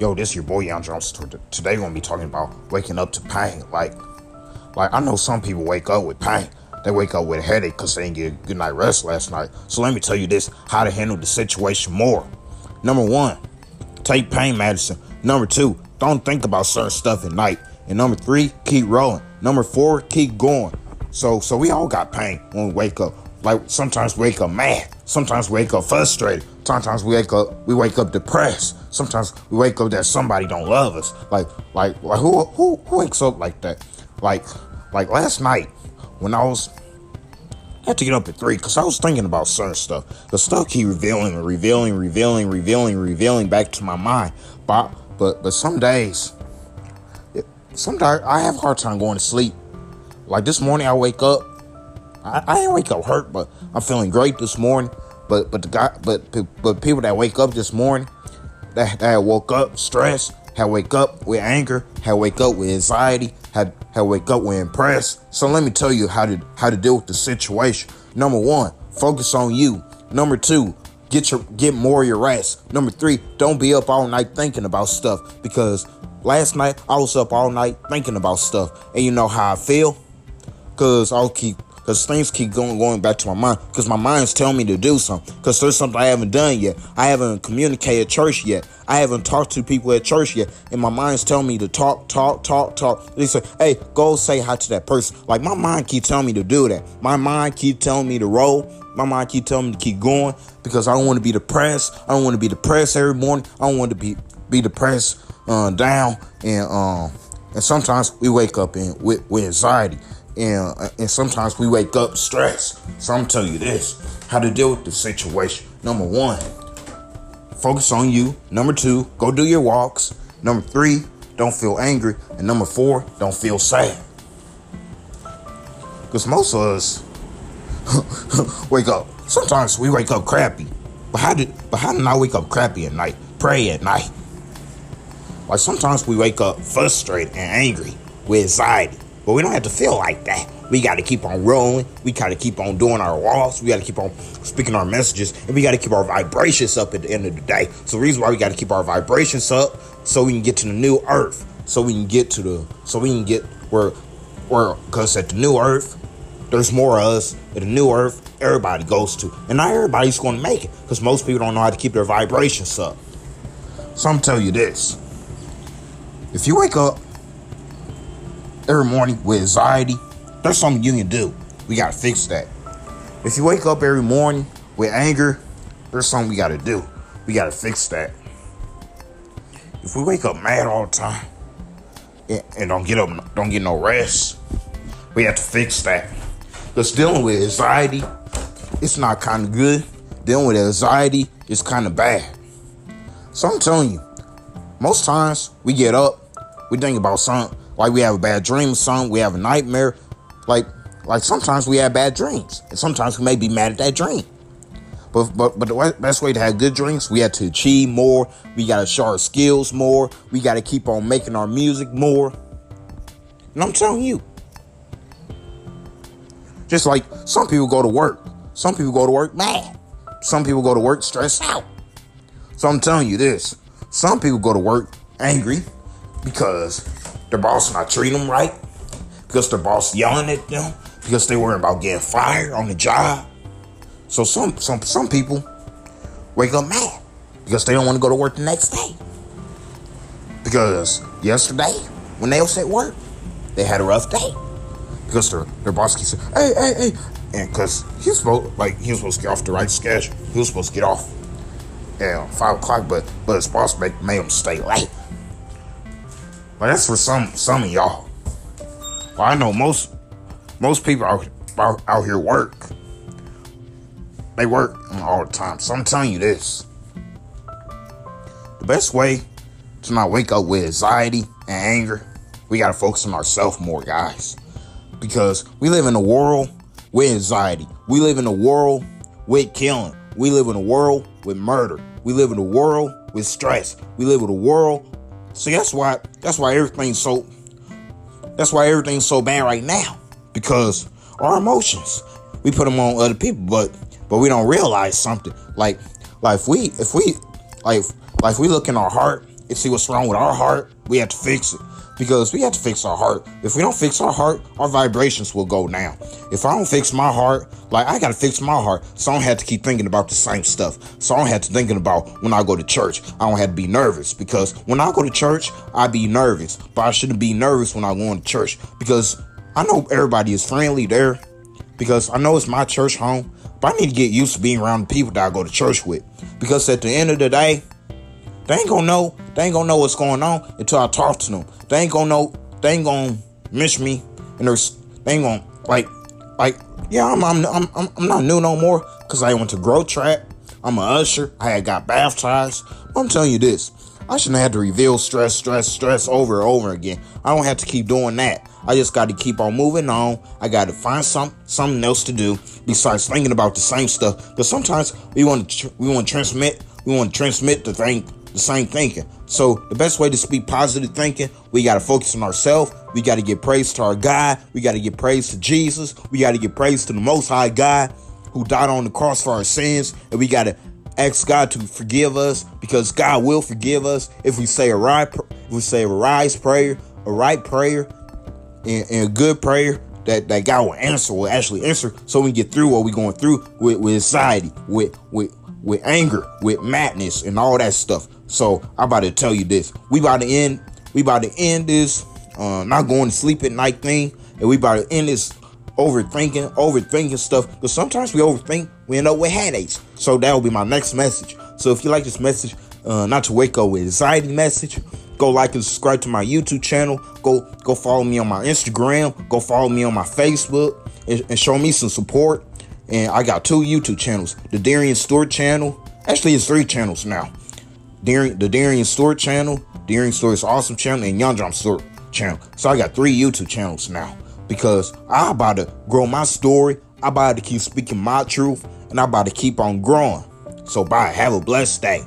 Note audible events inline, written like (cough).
Yo, this is your boy Young Jones. Today we're gonna be talking about waking up to pain. Like, like I know some people wake up with pain. They wake up with a headache because they didn't get a good night rest last night. So let me tell you this: how to handle the situation more. Number one, take pain medicine. Number two, don't think about certain stuff at night. And number three, keep rolling. Number four, keep going. So, so we all got pain when we wake up. Like sometimes wake up mad. Sometimes wake up frustrated. Sometimes we wake up we wake up depressed. Sometimes we wake up that somebody don't love us. Like like like who who, who wakes up like that? Like like last night when I was I had to get up at three because I was thinking about certain stuff. The stuff keep revealing and revealing, revealing, revealing, revealing back to my mind. But but but some days, it, some days I have a hard time going to sleep. Like this morning, I wake up. I, I didn't wake up hurt, but I'm feeling great this morning. But but the guy, but but people that wake up this morning, that that woke up stressed, had wake up with anger, had wake up with anxiety, had had wake up with impressed. So let me tell you how to how to deal with the situation. Number one, focus on you. Number two, get your get more of your rest. Number three, don't be up all night thinking about stuff because last night I was up all night thinking about stuff, and you know how I feel. Cause I'll keep because things keep going going back to my mind because my mind's telling me to do something because there's something I haven't done yet. I haven't communicated at church yet. I haven't talked to people at church yet, and my mind's telling me to talk, talk, talk, talk. They say, "Hey, go say hi to that person." Like my mind keep telling me to do that. My mind keep telling me to roll. My mind keep telling me to keep going because I don't want to be depressed. I don't want to be depressed every morning. I don't want to be be depressed uh, down and um and sometimes we wake up in with, with anxiety and uh, and sometimes we wake up stressed. So I'm telling you this: how to deal with the situation. Number one, focus on you. Number two, go do your walks. Number three, don't feel angry. And number four, don't feel sad. Because most of us (laughs) wake up. Sometimes we wake up crappy. But how did but how did I wake up crappy at night? Pray at night. Like sometimes we wake up frustrated and angry with anxiety. But we don't have to feel like that. We got to keep on rolling. We got to keep on doing our walks. We got to keep on speaking our messages. And we got to keep our vibrations up at the end of the day. So the reason why we got to keep our vibrations up so we can get to the new earth. So we can get to the, so we can get where, where, because at the new earth, there's more of us. At the new earth, everybody goes to. And not everybody's going to make it because most people don't know how to keep their vibrations up. So I'm telling you this. If you wake up every morning with anxiety, there's something you can do. We got to fix that. If you wake up every morning with anger, there's something we got to do. We got to fix that. If we wake up mad all the time and don't get up, don't get no rest, we have to fix that. Because dealing with anxiety, it's not kind of good. Dealing with anxiety is kind of bad. So I'm telling you, most times we get up, we think about something like we have a bad dream something, we have a nightmare. Like like sometimes we have bad dreams. And sometimes we may be mad at that dream. But but but the best way to have good dreams, we have to achieve more. We gotta show our skills more. We gotta keep on making our music more. And I'm telling you. Just like some people go to work. Some people go to work mad. Some people go to work stressed out. So I'm telling you this. Some people go to work angry because their boss not treating them right, because their boss yelling at them, because they worrying about getting fired on the job. So some some some people wake up mad because they don't want to go to work the next day. Because yesterday, when they was at work, they had a rough day. Because their, their boss keeps saying, hey, hey, hey. And because he was supposed like he was supposed to get off the right schedule. He was supposed to get off at five o'clock, but but his boss made, made him stay late. But that's for some some of y'all. Well, I know most most people out, out, out here work. They work all the time. So I'm telling you this. The best way to not wake up with anxiety and anger, we gotta focus on ourselves more, guys. Because we live in a world with anxiety. We live in a world with killing. We live in a world with murder. We live in a world with stress. We live in a world See, that's why that's why everything's so that's why everything's so bad right now. Because our emotions we put them on other people, but but we don't realize something. Like like if we if we like like if we look in our heart and see what's wrong with our heart, we have to fix it because we have to fix our heart. If we don't fix our heart, our vibrations will go down. If I don't fix my heart, like I gotta fix my heart, so I don't have to keep thinking about the same stuff. So I don't have to thinking about when I go to church. I don't have to be nervous because when I go to church, I be nervous, but I shouldn't be nervous when I go to church because I know everybody is friendly there because I know it's my church home, but I need to get used to being around the people that I go to church with because at the end of the day, they ain't gonna know. They ain't gonna know what's going on until I talk to them. They ain't gonna know. They ain't gonna miss me, and there's they ain't gonna like like yeah. I'm I'm I'm I'm not new no more because I went to growth track. I'm a usher. I had got baptized. I'm telling you this. I shouldn't have to reveal stress, stress, stress over and over again. I don't have to keep doing that. I just got to keep on moving on. I got to find some something else to do besides thinking about the same stuff. But sometimes we want to we want to transmit we want to transmit the thing the same thinking. So the best way to speak positive thinking, we got to focus on ourselves. We got to get praise to our God. We got to get praise to Jesus. We got to get praise to the Most High God who died on the cross for our sins. And we got to ask God to forgive us because God will forgive us if we say a right, if we say a rise prayer, a right prayer, and, and a good prayer that, that God will answer, will actually answer, so we get through what we're going through with, with anxiety, with with with anger, with madness, and all that stuff. So I'm about to tell you this. We about to end. We about to end this. Uh, not going to sleep at night thing, and we about to end this overthinking, overthinking stuff. Because sometimes we overthink, we end up with headaches. So that will be my next message. So if you like this message, uh, not to wake up with anxiety message, go like and subscribe to my YouTube channel. Go go follow me on my Instagram. Go follow me on my Facebook and, and show me some support. And I got two YouTube channels: the Darian Stewart channel. Actually, it's three channels now. Darian, the Darian Stewart channel, Darian Stewart's awesome channel, and John Stewart channel. So I got three YouTube channels now because I about to grow my story. I about to keep speaking my truth, and I about to keep on growing. So bye. Have a blessed day.